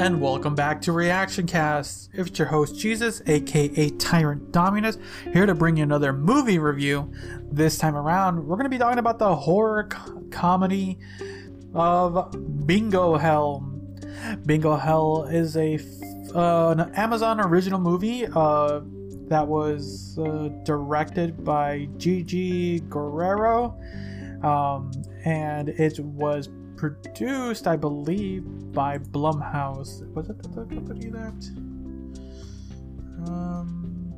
and welcome back to Reaction Cast. It's your host Jesus, aka Tyrant Dominus, here to bring you another movie review. This time around, we're going to be talking about the horror co- comedy of Bingo Hell. Bingo Hell is a uh, an Amazon original movie uh, that was uh, directed by Gigi Guerrero, um, and it was produced, I believe, by Blumhouse. Was it the company that? Um,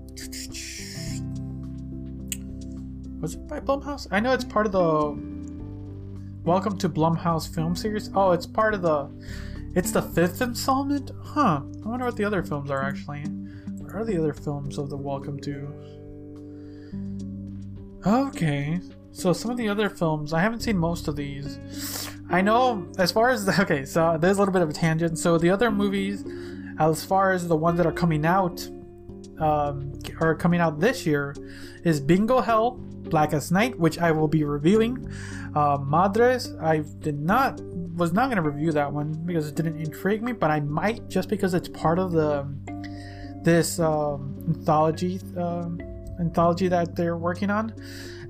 was it by Blumhouse? I know it's part of the Welcome to Blumhouse film series. Oh, it's part of the. It's the fifth installment? Huh. I wonder what the other films are actually. What are the other films of the Welcome to? Okay. So some of the other films, I haven't seen most of these. I know as far as okay, so there's a little bit of a tangent. So the other movies, as far as the ones that are coming out, um, are coming out this year, is Bingo Hell, Black as Night, which I will be reviewing. Uh, Madres, I did not was not going to review that one because it didn't intrigue me, but I might just because it's part of the this um, anthology uh, anthology that they're working on.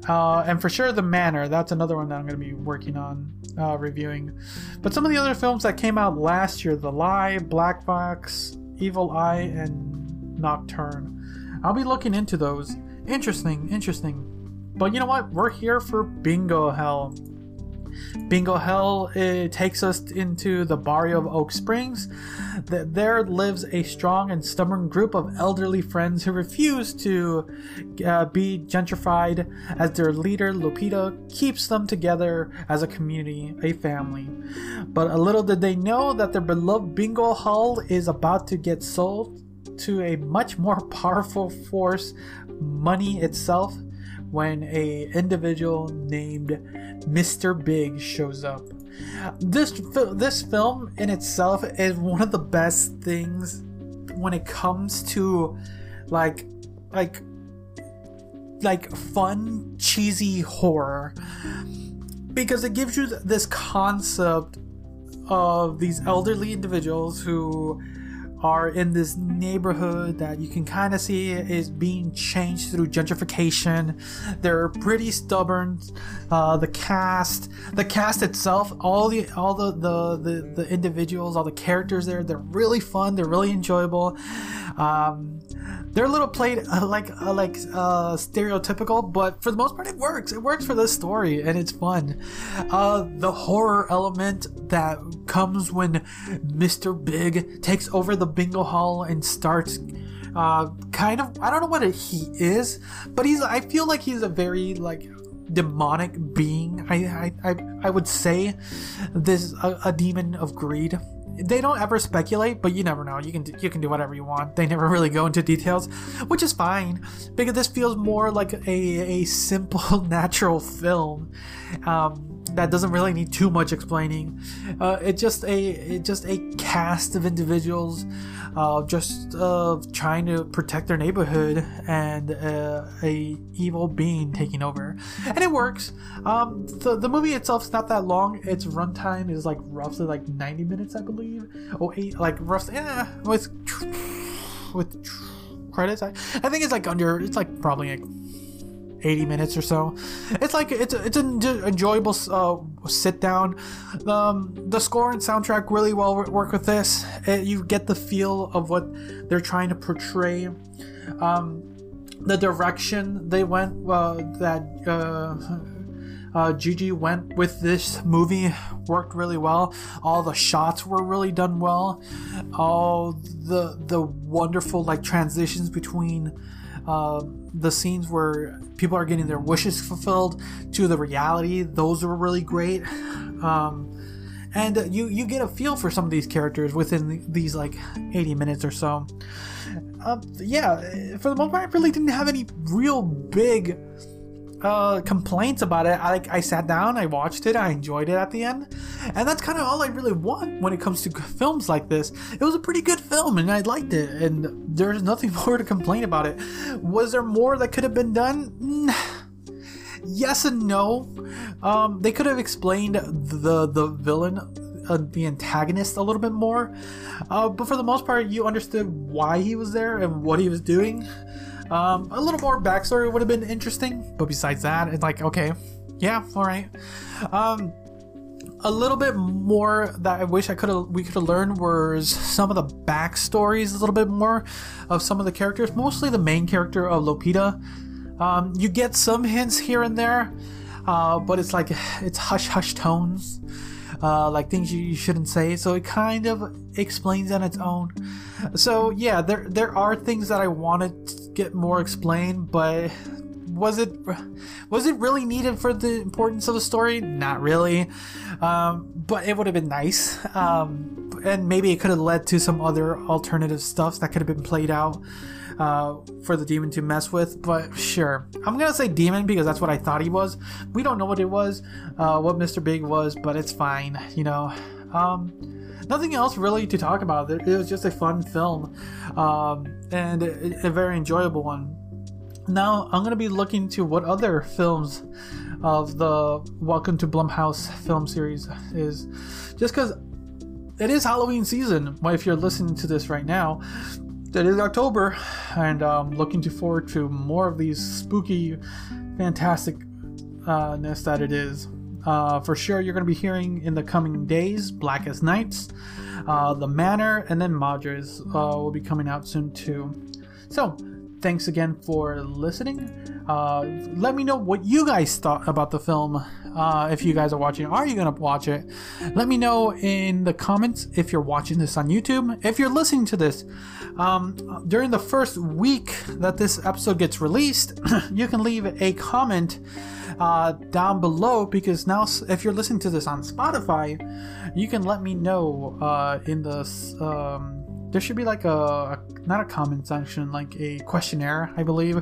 Uh, and for sure, The Manor, that's another one that I'm going to be working on uh, reviewing. But some of the other films that came out last year The Lie, Black Box, Evil Eye, and Nocturne. I'll be looking into those. Interesting, interesting. But you know what? We're here for Bingo Hell. Bingo Hell it takes us into the barrio of Oak Springs. There lives a strong and stubborn group of elderly friends who refuse to uh, be gentrified as their leader, Lupita, keeps them together as a community, a family. But a little did they know that their beloved Bingo Hall is about to get sold to a much more powerful force, money itself when a individual named Mr. Big shows up. This this film in itself is one of the best things when it comes to like like like fun cheesy horror because it gives you this concept of these elderly individuals who are in this neighborhood that you can kind of see is being changed through gentrification. They're pretty stubborn. Uh, the cast, the cast itself, all the all the, the the the individuals, all the characters there, they're really fun. They're really enjoyable. Um, they're a little played uh, like uh, like uh, stereotypical, but for the most part, it works. It works for this story, and it's fun. Uh, the horror element that comes when Mr. Big takes over the bingo hall and starts uh, kind of I don't know what he is, but he's I feel like he's a very like demonic being. I I, I, I would say this a, a demon of greed they don't ever speculate, but you never know. You can do, you can do whatever you want. They never really go into details, which is fine because this feels more like a a simple natural film um, that doesn't really need too much explaining. Uh, it's just a it just a cast of individuals uh, just uh, trying to protect their neighborhood and uh, a evil being taking over, and it works. Um, the the movie itself is not that long. Its runtime is like roughly like ninety minutes, I believe. Oh, eight like roughly yeah with with credits. I, I think it's like under. It's like probably like 80 minutes or so. It's like it's it's an enjoyable uh, sit down. Um, the score and soundtrack really well work with this. It, you get the feel of what they're trying to portray. Um, the direction they went uh, that uh, uh, Gigi went with this movie worked really well. All the shots were really done well. All the the wonderful like transitions between uh, the scenes where people are getting their wishes fulfilled to the reality those were really great um, and you you get a feel for some of these characters within these like 80 minutes or so uh, yeah for the most part i really didn't have any real big uh, complaints about it. I like I sat down, I watched it, I enjoyed it at the end, and that's kind of all I really want when it comes to films like this. It was a pretty good film, and I liked it, and there's nothing more to complain about it. Was there more that could have been done? Yes and no. Um, they could have explained the the villain uh, the antagonist a little bit more. Uh, but for the most part, you understood why he was there and what he was doing. Um, a little more backstory would have been interesting, but besides that, it's like okay, yeah, all right. Um, a little bit more that I wish I could have we could have learned was some of the backstories a little bit more of some of the characters, mostly the main character of Lupita. Um, you get some hints here and there, uh, but it's like it's hush hush tones, uh, like things you, you shouldn't say. So it kind of explains on its own. So yeah, there there are things that I wanted to get more explained, but was it was it really needed for the importance of the story? Not really, um, but it would have been nice, um, and maybe it could have led to some other alternative stuff that could have been played out uh, for the demon to mess with. But sure, I'm gonna say demon because that's what I thought he was. We don't know what it was, uh, what Mr. Big was, but it's fine, you know. Um, nothing else really to talk about. It was just a fun film um, and a, a very enjoyable one. Now I'm gonna be looking to what other films of the Welcome to Blumhouse film series is, just because it is Halloween season. If you're listening to this right now, it is October, and I'm um, looking to forward to more of these spooky, fantasticness that it is. Uh, for sure, you're going to be hearing in the coming days Black as Nights, uh, The Manor, and then Madres uh, will be coming out soon too. So, thanks again for listening. Uh, let me know what you guys thought about the film. Uh, if you guys are watching, are you gonna watch it? Let me know in the comments if you're watching this on YouTube. If you're listening to this um, during the first week that this episode gets released, you can leave a comment uh, down below because now if you're listening to this on Spotify, you can let me know uh, in the um, there should be like a, a, not a comment section like a questionnaire i believe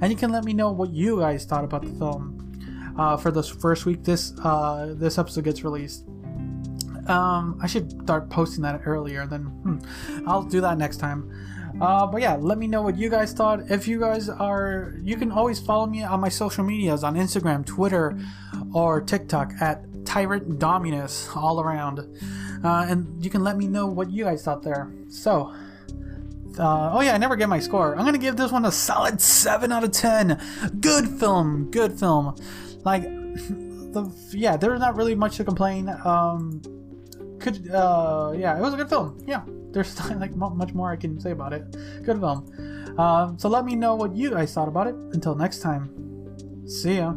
and you can let me know what you guys thought about the film uh, for this first week this uh, this episode gets released um, i should start posting that earlier then hmm, i'll do that next time uh, but yeah, let me know what you guys thought. If you guys are, you can always follow me on my social medias on Instagram, Twitter, or TikTok at Tyrant Dominus all around. Uh, and you can let me know what you guys thought there. So, uh, oh yeah, I never get my score. I'm gonna give this one a solid 7 out of 10. Good film, good film. Like, the yeah, there's not really much to complain. Um, could uh, yeah, it was a good film. Yeah, there's not like much more I can say about it. Good film. Uh, so let me know what you guys thought about it. Until next time, see ya.